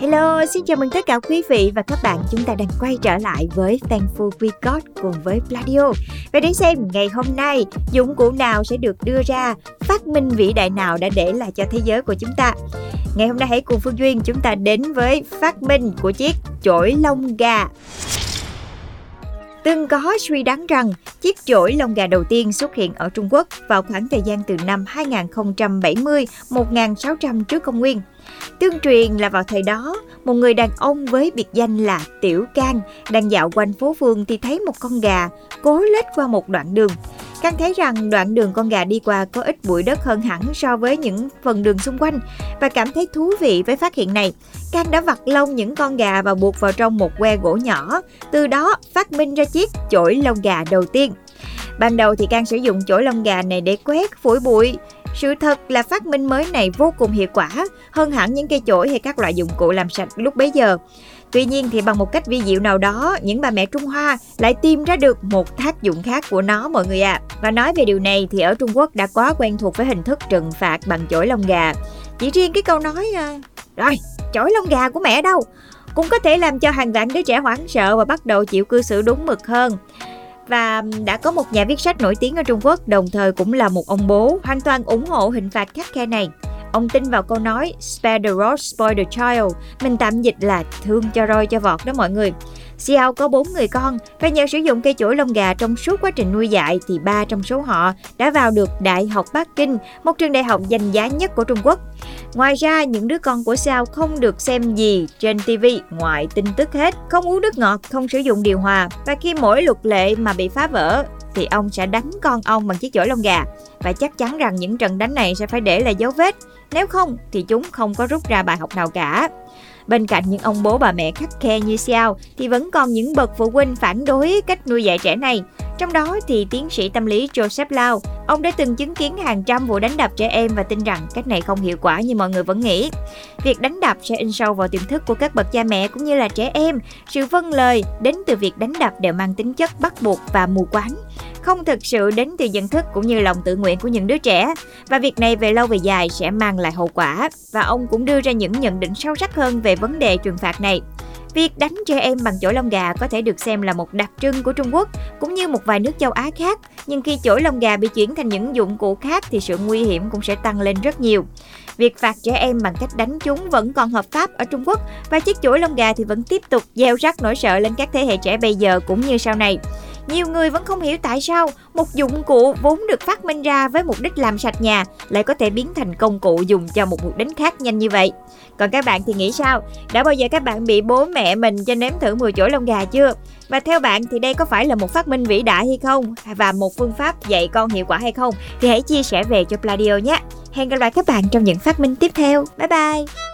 Hello, xin chào mừng tất cả quý vị và các bạn Chúng ta đang quay trở lại với Thankful We Got cùng với Pladio. Và đến xem ngày hôm nay dụng cụ nào sẽ được đưa ra Phát minh vĩ đại nào đã để lại cho thế giới của chúng ta. Ngày hôm nay hãy cùng Phương Duyên chúng ta đến với phát minh của chiếc chổi lông gà. Từng có suy đoán rằng chiếc chổi lông gà đầu tiên xuất hiện ở Trung Quốc vào khoảng thời gian từ năm 2070-1600 trước công nguyên. Tương truyền là vào thời đó, một người đàn ông với biệt danh là Tiểu Can đang dạo quanh phố phường thì thấy một con gà cố lết qua một đoạn đường. Can thấy rằng đoạn đường con gà đi qua có ít bụi đất hơn hẳn so với những phần đường xung quanh và cảm thấy thú vị với phát hiện này. Can đã vặt lông những con gà và buộc vào trong một que gỗ nhỏ, từ đó phát minh ra chiếc chổi lông gà đầu tiên. Ban đầu thì Can sử dụng chổi lông gà này để quét, phủi bụi, sự thật là phát minh mới này vô cùng hiệu quả hơn hẳn những cây chổi hay các loại dụng cụ làm sạch lúc bấy giờ. Tuy nhiên thì bằng một cách vi diệu nào đó, những bà mẹ Trung Hoa lại tìm ra được một tác dụng khác của nó mọi người ạ. À. Và nói về điều này thì ở Trung Quốc đã quá quen thuộc với hình thức trừng phạt bằng chổi lông gà. Chỉ riêng cái câu nói à, rồi, chổi lông gà của mẹ đâu cũng có thể làm cho hàng vạn đứa trẻ hoảng sợ và bắt đầu chịu cư xử đúng mực hơn và đã có một nhà viết sách nổi tiếng ở Trung Quốc đồng thời cũng là một ông bố hoàn toàn ủng hộ hình phạt khắc khe này. Ông tin vào câu nói Spare the rod, spoil the child. Mình tạm dịch là thương cho roi cho vọt đó mọi người. Xiao có 4 người con và nhờ sử dụng cây chổi lông gà trong suốt quá trình nuôi dạy thì ba trong số họ đã vào được Đại học Bắc Kinh, một trường đại học danh giá nhất của Trung Quốc. Ngoài ra, những đứa con của Xiao không được xem gì trên TV ngoài tin tức hết, không uống nước ngọt, không sử dụng điều hòa và khi mỗi luật lệ mà bị phá vỡ thì ông sẽ đánh con ông bằng chiếc chổi lông gà và chắc chắn rằng những trận đánh này sẽ phải để lại dấu vết nếu không thì chúng không có rút ra bài học nào cả Bên cạnh những ông bố bà mẹ khắc khe như Xiao thì vẫn còn những bậc phụ huynh phản đối cách nuôi dạy trẻ này. Trong đó thì tiến sĩ tâm lý Joseph Lau, ông đã từng chứng kiến hàng trăm vụ đánh đập trẻ em và tin rằng cách này không hiệu quả như mọi người vẫn nghĩ. Việc đánh đập sẽ in sâu vào tiềm thức của các bậc cha mẹ cũng như là trẻ em. Sự vâng lời đến từ việc đánh đập đều mang tính chất bắt buộc và mù quáng không thực sự đến từ nhận thức cũng như lòng tự nguyện của những đứa trẻ và việc này về lâu về dài sẽ mang lại hậu quả và ông cũng đưa ra những nhận định sâu sắc hơn về vấn đề trừng phạt này. Việc đánh trẻ em bằng chổi lông gà có thể được xem là một đặc trưng của Trung Quốc cũng như một vài nước châu Á khác, nhưng khi chổi lông gà bị chuyển thành những dụng cụ khác thì sự nguy hiểm cũng sẽ tăng lên rất nhiều. Việc phạt trẻ em bằng cách đánh chúng vẫn còn hợp pháp ở Trung Quốc và chiếc chổi lông gà thì vẫn tiếp tục gieo rắc nỗi sợ lên các thế hệ trẻ bây giờ cũng như sau này. Nhiều người vẫn không hiểu tại sao một dụng cụ vốn được phát minh ra với mục đích làm sạch nhà lại có thể biến thành công cụ dùng cho một mục đích khác nhanh như vậy. Còn các bạn thì nghĩ sao? Đã bao giờ các bạn bị bố mẹ mình cho nếm thử mùi chổi lông gà chưa? Và theo bạn thì đây có phải là một phát minh vĩ đại hay không? Và một phương pháp dạy con hiệu quả hay không? Thì hãy chia sẻ về cho Pladio nhé. Hẹn gặp lại các bạn trong những phát minh tiếp theo. Bye bye!